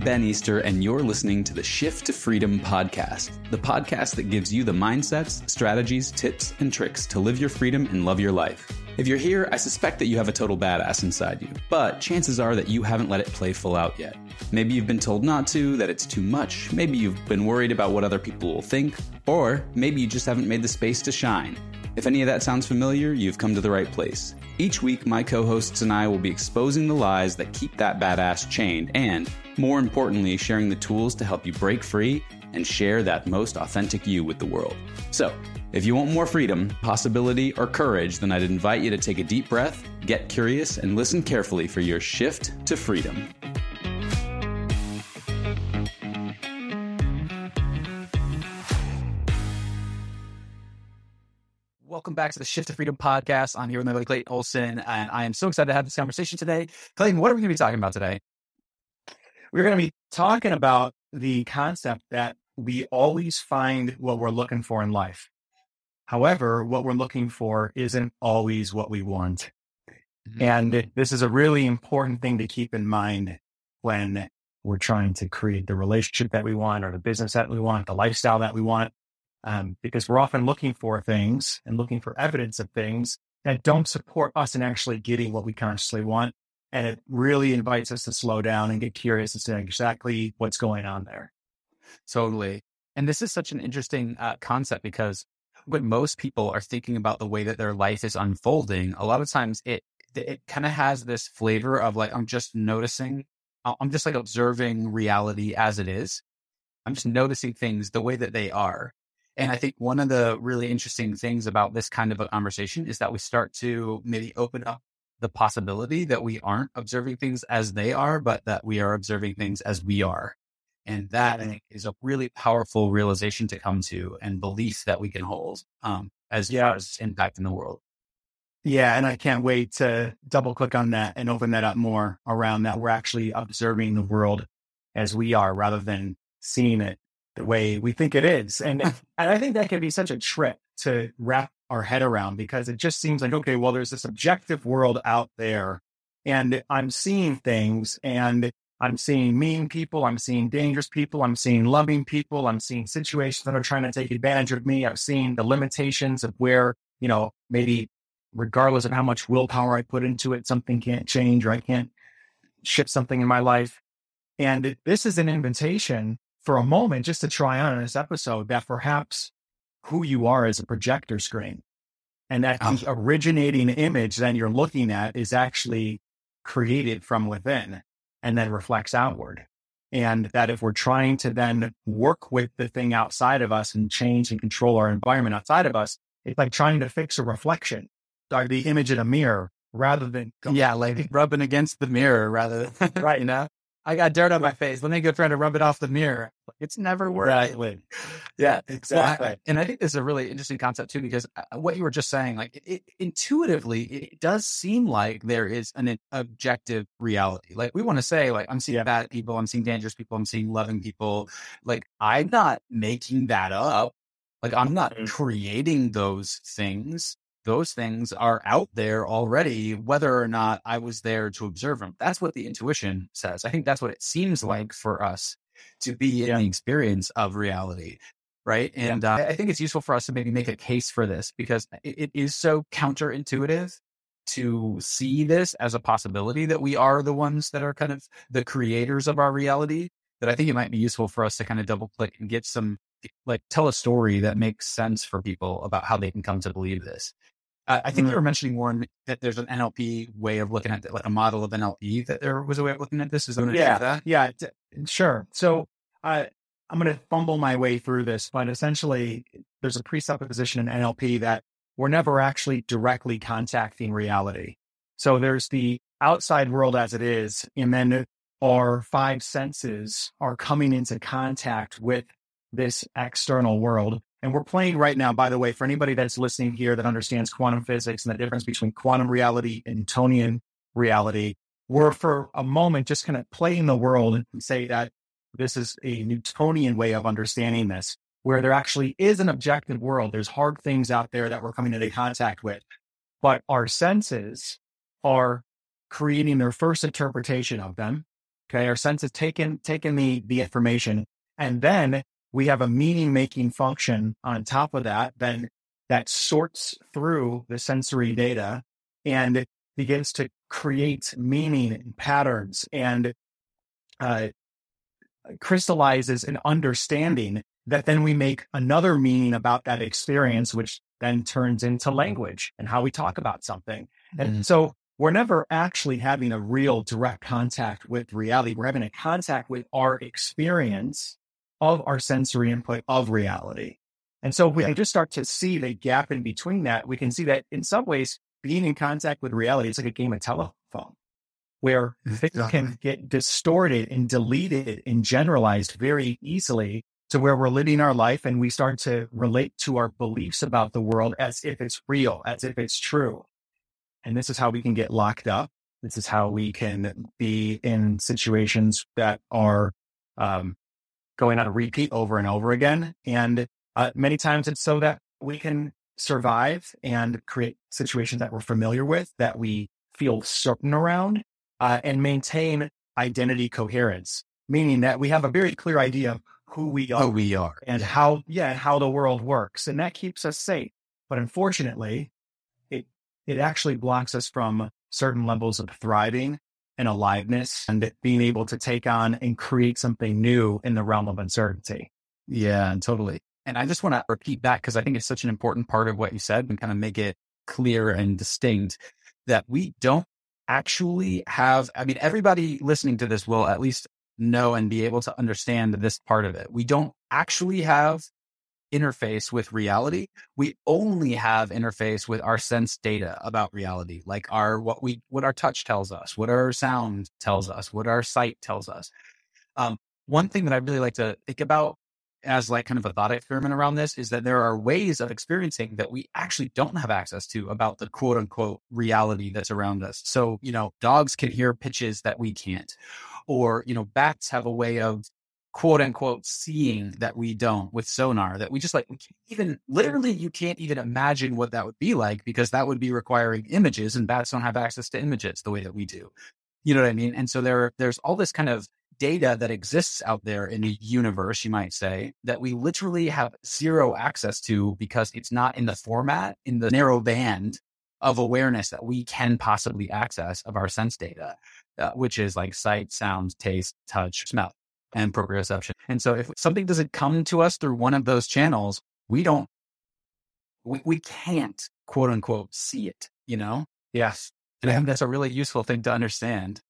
Ben Easter, and you're listening to the Shift to Freedom podcast, the podcast that gives you the mindsets, strategies, tips, and tricks to live your freedom and love your life. If you're here, I suspect that you have a total badass inside you, but chances are that you haven't let it play full out yet. Maybe you've been told not to, that it's too much, maybe you've been worried about what other people will think, or maybe you just haven't made the space to shine. If any of that sounds familiar, you've come to the right place. Each week, my co hosts and I will be exposing the lies that keep that badass chained and, more importantly, sharing the tools to help you break free and share that most authentic you with the world. So, if you want more freedom, possibility, or courage, then I'd invite you to take a deep breath, get curious, and listen carefully for your shift to freedom. Welcome back to the Shift to Freedom podcast. I'm here with my buddy Clayton Olson, and I am so excited to have this conversation today. Clayton, what are we going to be talking about today? We're going to be talking about the concept that we always find what we're looking for in life. However, what we're looking for isn't always what we want. Mm-hmm. And this is a really important thing to keep in mind when we're trying to create the relationship that we want or the business that we want, the lifestyle that we want um, because we're often looking for things and looking for evidence of things that don't support us in actually getting what we consciously want. And it really invites us to slow down and get curious and say exactly what's going on there. Totally. And this is such an interesting uh, concept because when most people are thinking about the way that their life is unfolding, a lot of times it it kind of has this flavor of like I'm just noticing, I'm just like observing reality as it is. I'm just noticing things the way that they are. And I think one of the really interesting things about this kind of a conversation is that we start to maybe open up the possibility that we aren't observing things as they are, but that we are observing things as we are. And that I think is a really powerful realization to come to and belief that we can hold um, as yeah. far as impact in the world. Yeah. And I can't wait to double click on that and open that up more around that. We're actually observing the world as we are rather than seeing it the way we think it is. And, and I think that can be such a trip to wrap our head around because it just seems like, okay, well, there's this objective world out there and I'm seeing things and I'm seeing mean people. I'm seeing dangerous people. I'm seeing loving people. I'm seeing situations that are trying to take advantage of me. I've seen the limitations of where, you know, maybe regardless of how much willpower I put into it, something can't change or I can't shift something in my life. And this is an invitation for a moment just to try on in this episode that perhaps who you are is a projector screen and that the ah. originating image that you're looking at is actually created from within and then reflects outward. And that if we're trying to then work with the thing outside of us and change and control our environment outside of us, it's like trying to fix a reflection, like the image in a mirror rather than yeah, like rubbing against the mirror rather than right, you know. I got dirt on my face. Let me go try to rub it off the mirror. It's never worked. Right. Yeah, exactly. Well, I, and I think this is a really interesting concept too, because uh, what you were just saying, like it, it, intuitively, it does seem like there is an objective reality. Like we want to say, like I'm seeing yeah. bad people, I'm seeing dangerous people, I'm seeing loving people. Like I'm not making that up. Like I'm not mm-hmm. creating those things those things are out there already, whether or not I was there to observe them. That's what the intuition says. I think that's what it seems like for us to be in the experience of reality. Right. And yeah. uh, I think it's useful for us to maybe make a case for this because it, it is so counterintuitive to see this as a possibility that we are the ones that are kind of the creators of our reality that I think it might be useful for us to kind of double click and get some like tell a story that makes sense for people about how they can come to believe this. Uh, I think mm-hmm. you were mentioning more that there's an NLP way of looking at it, like a model of NLP that there was a way of looking at this. Is that yeah, yeah, d- sure. So uh, I'm going to fumble my way through this, but essentially, there's a presupposition in NLP that we're never actually directly contacting reality. So there's the outside world as it is, and then our five senses are coming into contact with this external world. And we're playing right now, by the way, for anybody that's listening here that understands quantum physics and the difference between quantum reality and Newtonian reality, we're for a moment just kind of playing the world and say that this is a Newtonian way of understanding this, where there actually is an objective world. There's hard things out there that we're coming into contact with, but our senses are creating their first interpretation of them. Okay. Our sense senses taking, taking the, the information and then we have a meaning making function on top of that. Then that sorts through the sensory data and begins to create meaning and patterns and uh, crystallizes an understanding that then we make another meaning about that experience, which then turns into language and how we talk about something. And mm-hmm. so we're never actually having a real direct contact with reality. We're having a contact with our experience of our sensory input of reality. And so we yeah. just start to see the gap in between that, we can see that in some ways, being in contact with reality is like a game of telephone where things can get distorted and deleted and generalized very easily to where we're living our life and we start to relate to our beliefs about the world as if it's real, as if it's true. And this is how we can get locked up. This is how we can be in situations that are um, going on a repeat over and over again. And uh, many times it's so that we can survive and create situations that we're familiar with, that we feel certain around, uh, and maintain identity coherence, meaning that we have a very clear idea of who we are, who we are, and how yeah, how the world works, and that keeps us safe. But unfortunately, it actually blocks us from certain levels of thriving and aliveness and being able to take on and create something new in the realm of uncertainty. Yeah, totally. And I just want to repeat that because I think it's such an important part of what you said and kind of make it clear and distinct that we don't actually have, I mean, everybody listening to this will at least know and be able to understand this part of it. We don't actually have interface with reality. We only have interface with our sense data about reality, like our what we what our touch tells us, what our sound tells us, what our sight tells us. Um, one thing that I really like to think about as like kind of a thought experiment around this is that there are ways of experiencing that we actually don't have access to about the quote unquote reality that's around us. So, you know, dogs can hear pitches that we can't, or, you know, bats have a way of quote unquote seeing that we don't with sonar that we just like we can't even literally you can't even imagine what that would be like because that would be requiring images and bats don't have access to images the way that we do. You know what i mean? And so there there's all this kind of data that exists out there in the universe, you might say, that we literally have zero access to because it's not in the format, in the narrow band of awareness that we can possibly access of our sense data, uh, which is like sight, sound, taste, touch, smell, and proprioception. And so if something doesn't come to us through one of those channels, we don't, we, we can't quote unquote see it, you know? Yes. And I think that's a really useful thing to understand.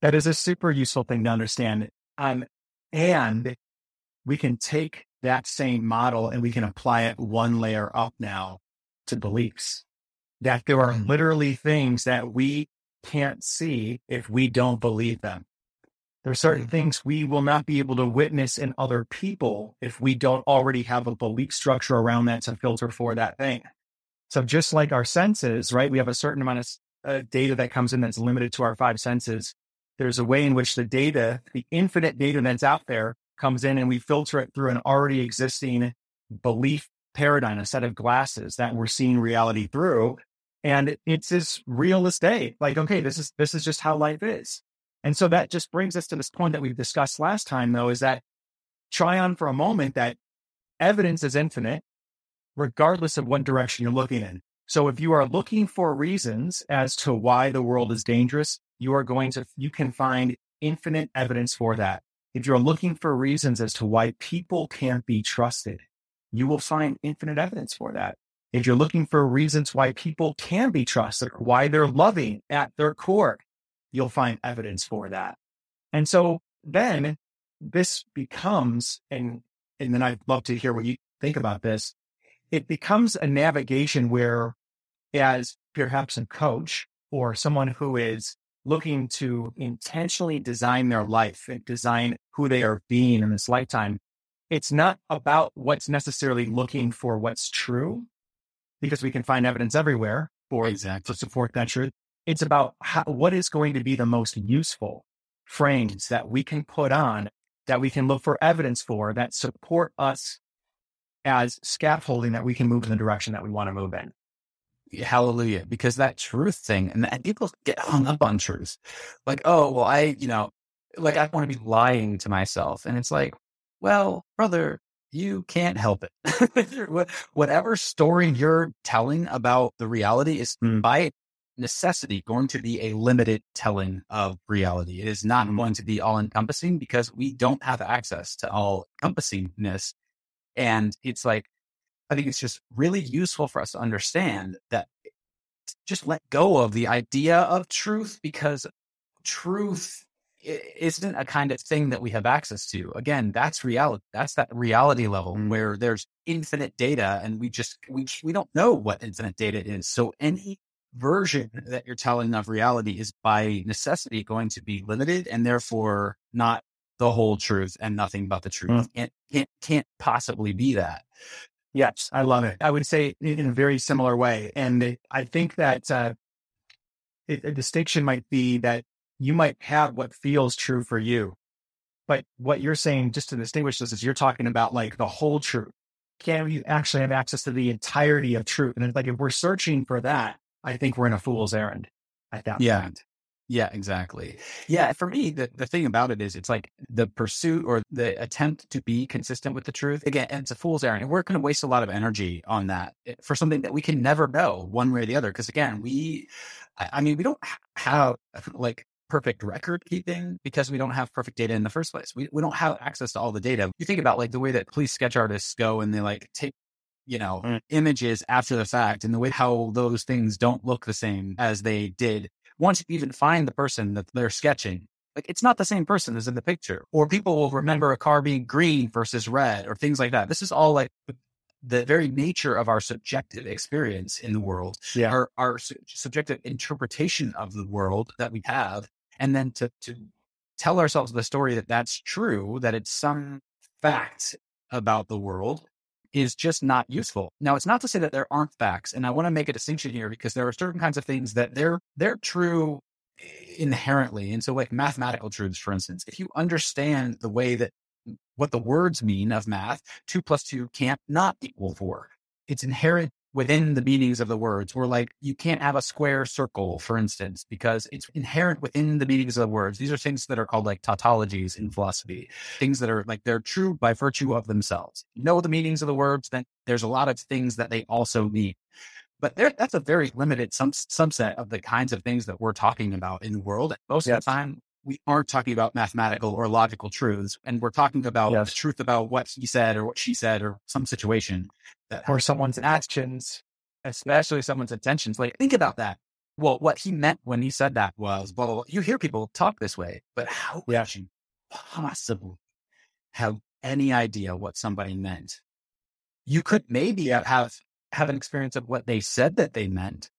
That is a super useful thing to understand. Um, and we can take that same model and we can apply it one layer up now to beliefs. That there are mm. literally things that we can't see if we don't believe them. There are certain mm-hmm. things we will not be able to witness in other people if we don't already have a belief structure around that to filter for that thing. So just like our senses, right? We have a certain amount of uh, data that comes in that's limited to our five senses there's a way in which the data, the infinite data that's out there comes in and we filter it through an already existing belief paradigm, a set of glasses that we're seeing reality through. And it's as real as day. Like, okay, this is, this is just how life is. And so that just brings us to this point that we've discussed last time, though, is that try on for a moment that evidence is infinite, regardless of what direction you're looking in. So if you are looking for reasons as to why the world is dangerous, you are going to, you can find infinite evidence for that. If you're looking for reasons as to why people can't be trusted, you will find infinite evidence for that. If you're looking for reasons why people can be trusted or why they're loving at their core, you'll find evidence for that. And so then this becomes, and, and then I'd love to hear what you think about this. It becomes a navigation where as perhaps a coach or someone who is looking to intentionally design their life and design who they are being in this lifetime, it's not about what's necessarily looking for what's true, because we can find evidence everywhere for exactly. to support that truth. It's about how, what is going to be the most useful frames that we can put on that we can look for evidence for that support us as scaffolding that we can move in the direction that we want to move in. Hallelujah. Because that truth thing, and, and people get hung up on truth. Like, oh, well, I, you know, like I want to be lying to myself. And it's like, well, brother, you can't help it. Whatever story you're telling about the reality is mm. by necessity going to be a limited telling of reality. It is not mm. going to be all encompassing because we don't have access to all encompassingness. And it's like, I think it's just really useful for us to understand that just let go of the idea of truth because truth isn't a kind of thing that we have access to. Again, that's reality. That's that reality level mm. where there's infinite data and we just, we, we don't know what infinite data is. So any version that you're telling of reality is by necessity going to be limited and therefore not the whole truth and nothing but the truth. Mm. Can't, can't, can't possibly be that. Yes, I love it. I would say in a very similar way. And I think that uh, a distinction might be that you might have what feels true for you. But what you're saying, just to distinguish this, is you're talking about like the whole truth. Can you actually have access to the entirety of truth? And it's like if we're searching for that, I think we're in a fool's errand at that yeah. point. Yeah, exactly. Yeah, for me, the, the thing about it is it's like the pursuit or the attempt to be consistent with the truth. Again, it's a fool's errand. And we're going to waste a lot of energy on that eh, for something that we can never know one way or the other. Because again, we, I mean, we don't have like perfect record keeping because we don't have perfect data in the first place. We, we don't have access to all the data. You think about like the way that police sketch artists go and they like take you know, mm. images after the fact and the way how those things don't look the same as they did once you even find the person that they're sketching, like it's not the same person as in the picture. Or people will remember a car being green versus red or things like that. This is all like the very nature of our subjective experience in the world, yeah. our, our su- subjective interpretation of the world that we have. And then to, to tell ourselves the story that that's true, that it's some fact about the world is just not useful. Now, it's not to say that there aren't facts, and I want to make a distinction here because there are certain kinds of things that they're they're true inherently. And so, like mathematical truths, for instance, if you understand the way that what the words mean of math, two plus two can't not equal four. It's inherent within the meanings of the words. Or like you can't have a square circle, for instance, because it's inherent within the meanings of the words. These are things that are called like tautologies in philosophy, things that are like they're true by virtue of themselves. You know the meanings of the words, then there's a lot of things that they also mean. But there, that's a very limited some, subset of the kinds of things that we're talking about in the world. Most yes. of the time, we aren't talking about mathematical or logical truths, and we're talking about yes. the truth about what he said or what she said or some situation that or someone's actions, especially someone's intentions. Like, think about that. Well, what he meant when he said that was, blah, blah, blah. You hear people talk this way, but how yeah. could you possibly have any idea what somebody meant? You could maybe yeah. have have an experience of what they said that they meant,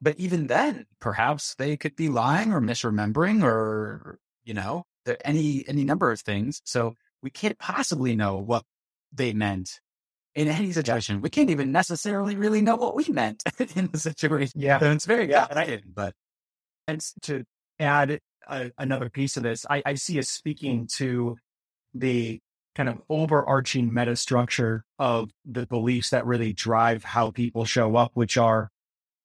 but even then, perhaps they could be lying or misremembering or, you know, any, any number of things. So we can't possibly know what they meant in any situation. We can't even necessarily really know what we meant in the situation. Yeah. So it's very yeah. complicated, but. And to add a, another piece of this, I, I see us speaking to the kind of overarching meta structure of the beliefs that really drive how people show up, which are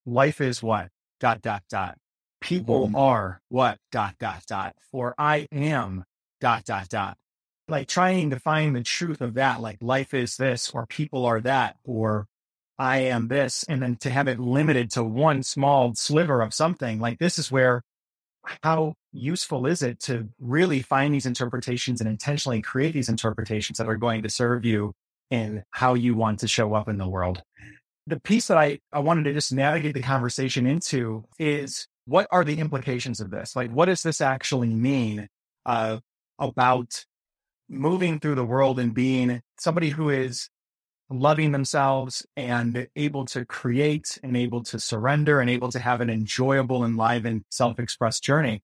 life is what? Dot dot dot. People mm-hmm. are what? Dot dot dot. Or i am dot dot dot. Like trying to find the truth of that like life is this or people are that or i am this and then to have it limited to one small sliver of something like this is where how useful is it to really find these interpretations and intentionally create these interpretations that are going to serve you in how you want to show up in the world the piece that I, I wanted to just navigate the conversation into is what are the implications of this? Like, what does this actually mean uh, about moving through the world and being somebody who is loving themselves and able to create and able to surrender and able to have an enjoyable and live and self expressed journey?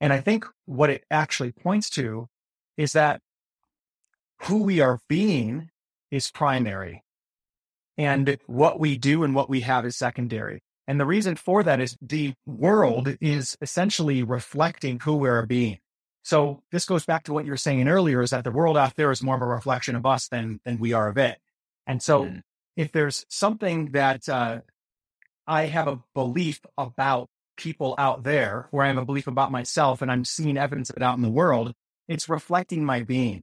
And I think what it actually points to is that who we are being is primary and what we do and what we have is secondary. And the reason for that is the world is essentially reflecting who we're being. So this goes back to what you were saying earlier is that the world out there is more of a reflection of us than, than we are of it. And so mm. if there's something that, uh, I have a belief about people out there, where I have a belief about myself and I'm seeing evidence of it out in the world, it's reflecting my being.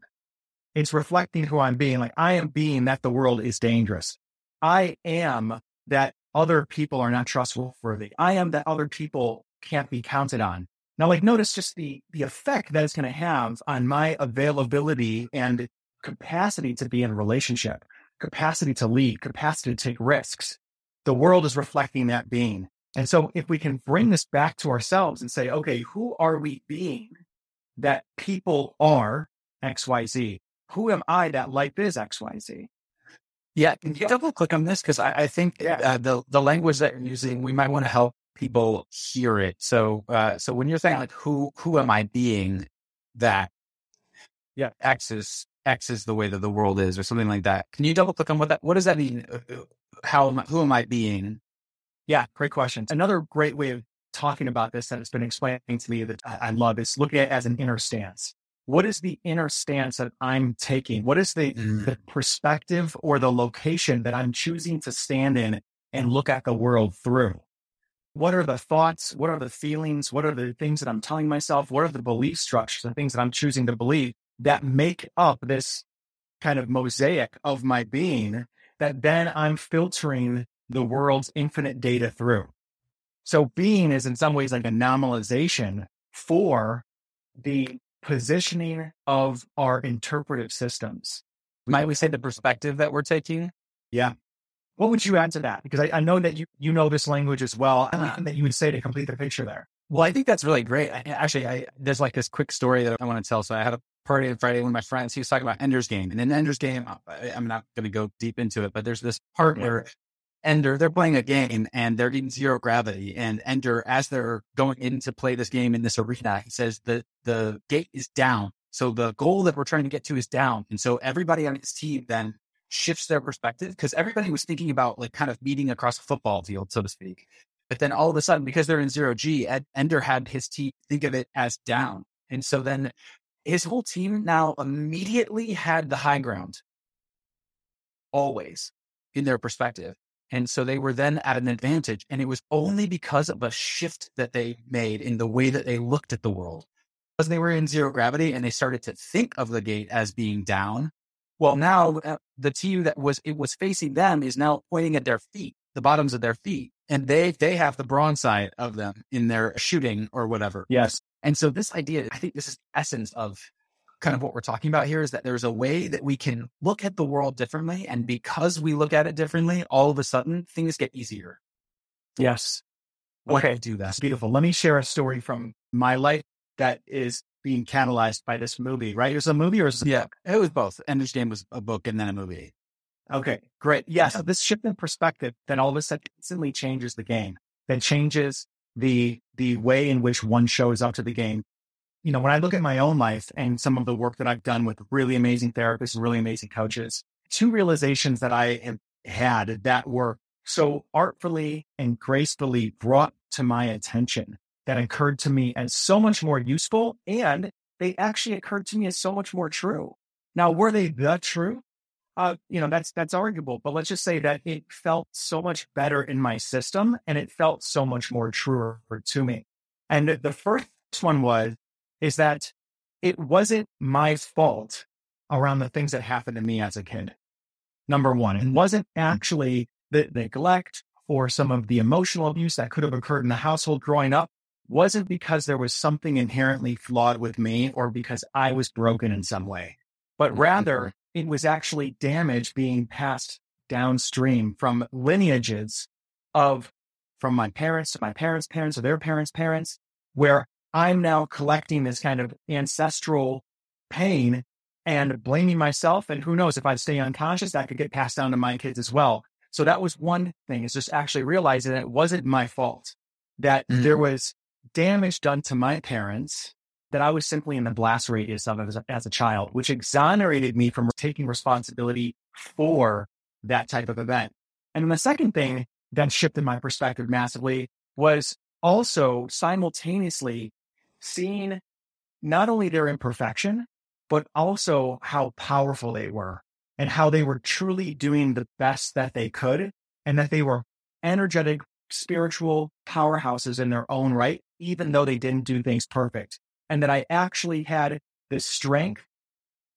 It's reflecting who I'm being. Like I am being that the world is dangerous. I am that other people are not trustworthy. I am that other people can't be counted on. Now, like notice just the the effect that it's going to have on my availability and capacity to be in a relationship, capacity to lead, capacity to take risks. The world is reflecting that being. And so if we can bring this back to ourselves and say, okay, who are we being that people are XYZ? Who am I that life is XYZ? Yeah, can you double click on this? Because I, I, think yeah. uh, the the language that you're using, we might want to help people hear it. So, uh, so when you're saying like, who who am I being that? Yeah, X is X is the way that the world is, or something like that. Can you double click on what that? What does that mean? Uh, uh, how am I, who am I being? Yeah, great question. Another great way of talking about this that has been explaining to me that I love is looking at it as an inner stance. What is the inner stance that I'm taking? What is the, mm. the perspective or the location that I'm choosing to stand in and look at the world through? What are the thoughts? What are the feelings? What are the things that I'm telling myself? What are the belief structures, the things that I'm choosing to believe that make up this kind of mosaic of my being that then I'm filtering the world's infinite data through? So being is in some ways like a normalization for the positioning of our interpretive systems. Might we say the perspective that we're taking? Yeah. What would you add to that? Because I, I know that you, you know this language as well, and uh-huh. that you would say to complete the picture there. Well, I think that's really great. I, actually, I, there's like this quick story that I want to tell. So I had a party on Friday with my friends. He was talking about Ender's Game, and in Ender's Game, I, I'm not going to go deep into it, but there's this part where Ender, they're playing a game and they're in zero gravity. And Ender, as they're going in to play this game in this arena, he says that the gate is down. So the goal that we're trying to get to is down. And so everybody on his team then shifts their perspective because everybody was thinking about like kind of meeting across a football field, so to speak. But then all of a sudden, because they're in zero G, Ed, Ender had his team think of it as down. And so then his whole team now immediately had the high ground always in their perspective. And so they were then at an advantage. And it was only because of a shift that they made in the way that they looked at the world. Because they were in zero gravity and they started to think of the gate as being down. Well, now uh, the team that was it was facing them is now pointing at their feet, the bottoms of their feet, and they they have the broadside of them in their shooting or whatever. Yes. And so this idea, I think this is essence of kind of what we're talking about here is that there's a way that we can look at the world differently. And because we look at it differently, all of a sudden things get easier. Yes. Okay. do that. Beautiful. Let me share a story from my life that is being catalyzed by this movie, right? It was a movie or a yeah, it was both. Ender's Game was a book and then a movie. Okay, great. Yes, this shift in perspective that all of a sudden instantly changes the game, that changes the the way in which one shows up to the game you know, when I look at my own life and some of the work that I've done with really amazing therapists and really amazing coaches, two realizations that I have had that were so artfully and gracefully brought to my attention that occurred to me as so much more useful and they actually occurred to me as so much more true. Now, were they the true? Uh, you know, that's that's arguable, but let's just say that it felt so much better in my system and it felt so much more truer to me. And the first one was is that it wasn't my fault around the things that happened to me as a kid. Number one, it wasn't actually the neglect or some of the emotional abuse that could have occurred in the household growing up wasn't because there was something inherently flawed with me or because I was broken in some way, but mm-hmm. rather it was actually damage being passed downstream from lineages of from my parents to my parents' parents or their parents' parents, where I'm now collecting this kind of ancestral pain and blaming myself. And who knows if I stay unconscious, that could get passed down to my kids as well. So that was one thing is just actually realizing that it wasn't my fault, that mm-hmm. there was damage done to my parents that I was simply in the blast radius of as a, as a child, which exonerated me from taking responsibility for that type of event. And then the second thing that shifted my perspective massively was also simultaneously seeing not only their imperfection, but also how powerful they were and how they were truly doing the best that they could and that they were energetic spiritual powerhouses in their own right, even though they didn't do things perfect. And that I actually had the strength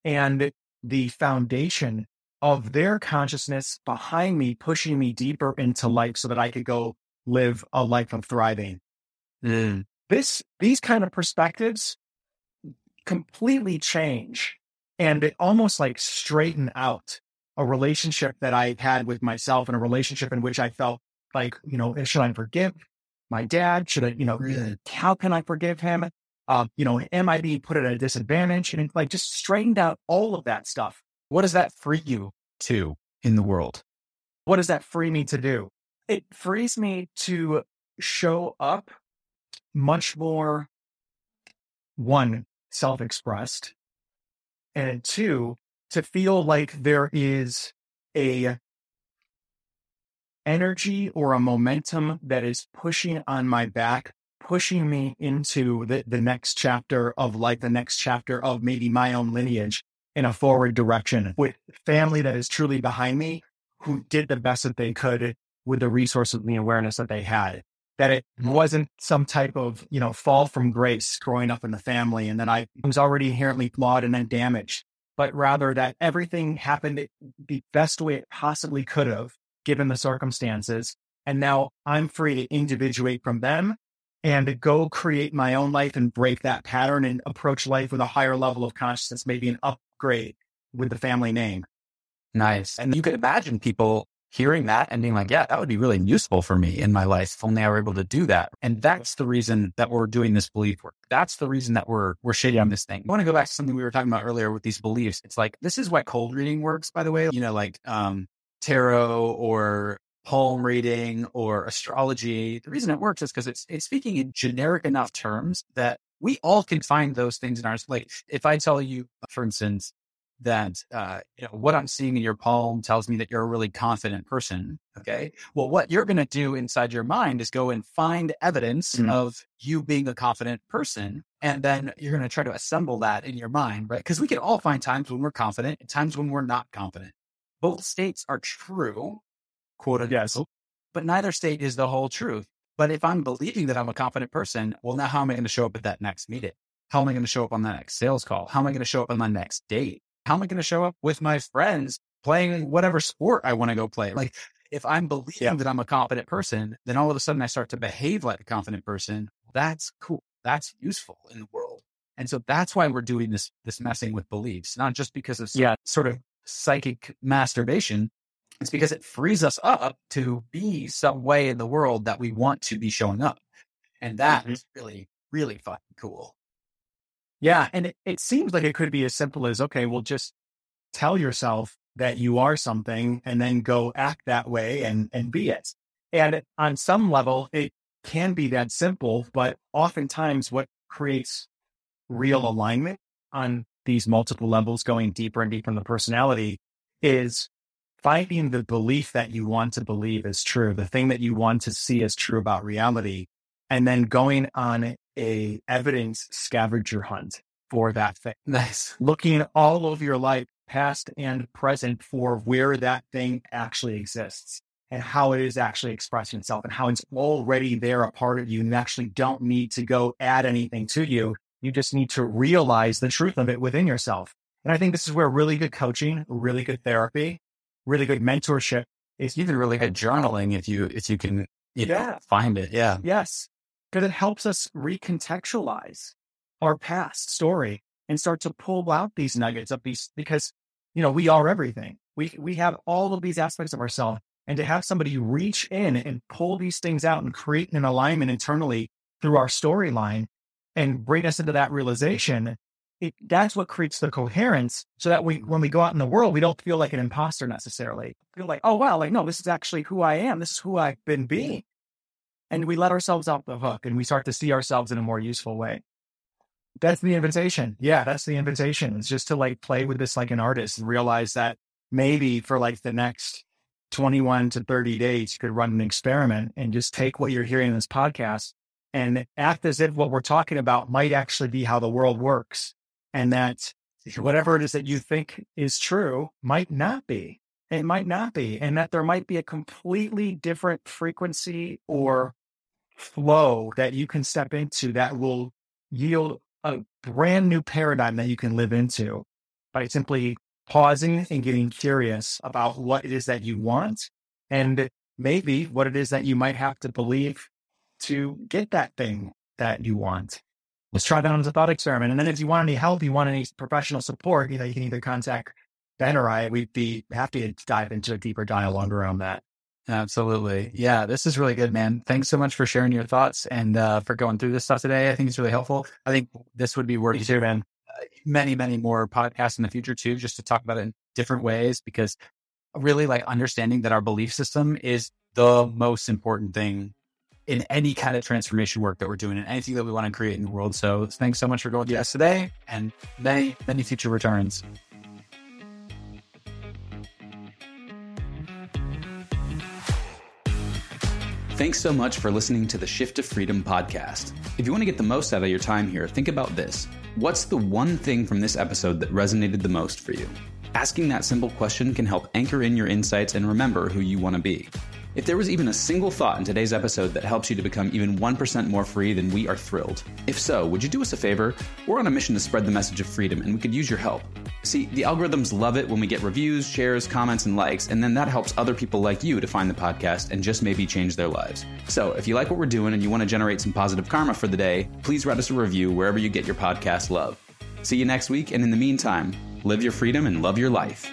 and the foundation of their consciousness behind me, pushing me deeper into life so that I could go live a life of thriving. Mm. This, these kind of perspectives completely change and it almost like straighten out a relationship that I had with myself and a relationship in which I felt like, you know, should I forgive my dad? Should I, you know, how can I forgive him? Uh, you know, am I being put at a disadvantage? And like just straightened out all of that stuff. What does that free you to in the world? What does that free me to do? It frees me to show up much more one self expressed and two to feel like there is a energy or a momentum that is pushing on my back, pushing me into the, the next chapter of life, the next chapter of maybe my own lineage in a forward direction with family that is truly behind me who did the best that they could with the resources and the awareness that they had. That it mm-hmm. wasn't some type of, you know, fall from grace growing up in the family and that I was already inherently flawed and then damaged, but rather that everything happened the best way it possibly could have given the circumstances. And now I'm free to individuate from them and to go create my own life and break that pattern and approach life with a higher level of consciousness, maybe an upgrade with the family name. Nice. And you could imagine people hearing that and being like, yeah, that would be really useful for me in my life if only I were able to do that. And that's the reason that we're doing this belief work. That's the reason that we're we're shading on this thing. I want to go back to something we were talking about earlier with these beliefs. It's like this is why cold reading works, by the way. You know, like um tarot or palm reading or astrology. The reason it works is because it's it's speaking in generic enough terms that we all can find those things in ours. Like if I tell you, for instance, that uh, you know what I'm seeing in your palm tells me that you're a really confident person. Okay. Well, what you're going to do inside your mind is go and find evidence mm-hmm. of you being a confident person, and then you're going to try to assemble that in your mind, right? Because we can all find times when we're confident and times when we're not confident both states are true, quote unquote, yes. but neither state is the whole truth. But if I'm believing that I'm a confident person, well, now how am I going to show up at that next meeting? How am I going to show up on that next sales call? How am I going to show up on my next date? How am I going to show up with my friends playing whatever sport I want to go play? Like, if I'm believing yeah. that I'm a confident person, then all of a sudden I start to behave like a confident person. That's cool. That's useful in the world. And so that's why we're doing this, this messing with beliefs, not just because of yeah. sort of psychic masturbation it's because it frees us up to be some way in the world that we want to be showing up. And that mm-hmm. is really, really fucking cool. Yeah. And it, it seems like it could be as simple as, okay, well, just tell yourself that you are something and then go act that way and, and be it. And on some level, it can be that simple, but oftentimes what creates real alignment on these multiple levels, going deeper and deeper in the personality, is finding the belief that you want to believe is true, the thing that you want to see as true about reality, and then going on a evidence scavenger hunt for that thing. Nice. Looking all over your life, past and present, for where that thing actually exists and how it is actually expressing itself and how it's already there, a part of you, and you actually don't need to go add anything to you. You just need to realize the truth of it within yourself. And I think this is where really good coaching, really good therapy, really good mentorship is even really good journaling if you if you can you yeah. Know, find it. Yeah. Yes. Because it helps us recontextualize our past story and start to pull out these nuggets of these because you know we are everything. We we have all of these aspects of ourselves. And to have somebody reach in and pull these things out and create an alignment internally through our storyline and bring us into that realization, it, that's what creates the coherence so that we, when we go out in the world, we don't feel like an imposter necessarily. Feel like, oh, wow, like, no, this is actually who I am. This is who I've been being. And we let ourselves off the hook and we start to see ourselves in a more useful way. That's the invitation. Yeah, that's the invitation. It's just to like play with this like an artist and realize that maybe for like the next 21 to 30 days, you could run an experiment and just take what you're hearing in this podcast and act as if what we're talking about might actually be how the world works and that whatever it is that you think is true might not be. It might not be, and that there might be a completely different frequency or flow that you can step into that will yield a brand new paradigm that you can live into by simply pausing and getting curious about what it is that you want and maybe what it is that you might have to believe to get that thing that you want. Let's try that as a thought experiment. And then if you want any help, you want any professional support, you know, you can either contact Ben or I. We'd be happy to dive into a deeper dialogue around that. Absolutely. Yeah, this is really good, man. Thanks so much for sharing your thoughts and uh, for going through this stuff today. I think it's really helpful. I think this would be worth too, man. Many, many more podcasts in the future too, just to talk about it in different ways because really like understanding that our belief system is the most important thing in any kind of transformation work that we're doing and anything that we want to create in the world. So thanks so much for going through this today and many, many future returns. Thanks so much for listening to the Shift to Freedom podcast. If you want to get the most out of your time here, think about this. What's the one thing from this episode that resonated the most for you? Asking that simple question can help anchor in your insights and remember who you want to be. If there was even a single thought in today's episode that helps you to become even 1% more free, then we are thrilled. If so, would you do us a favor? We're on a mission to spread the message of freedom, and we could use your help. See, the algorithms love it when we get reviews, shares, comments, and likes, and then that helps other people like you to find the podcast and just maybe change their lives. So if you like what we're doing and you want to generate some positive karma for the day, please write us a review wherever you get your podcast love. See you next week, and in the meantime, live your freedom and love your life.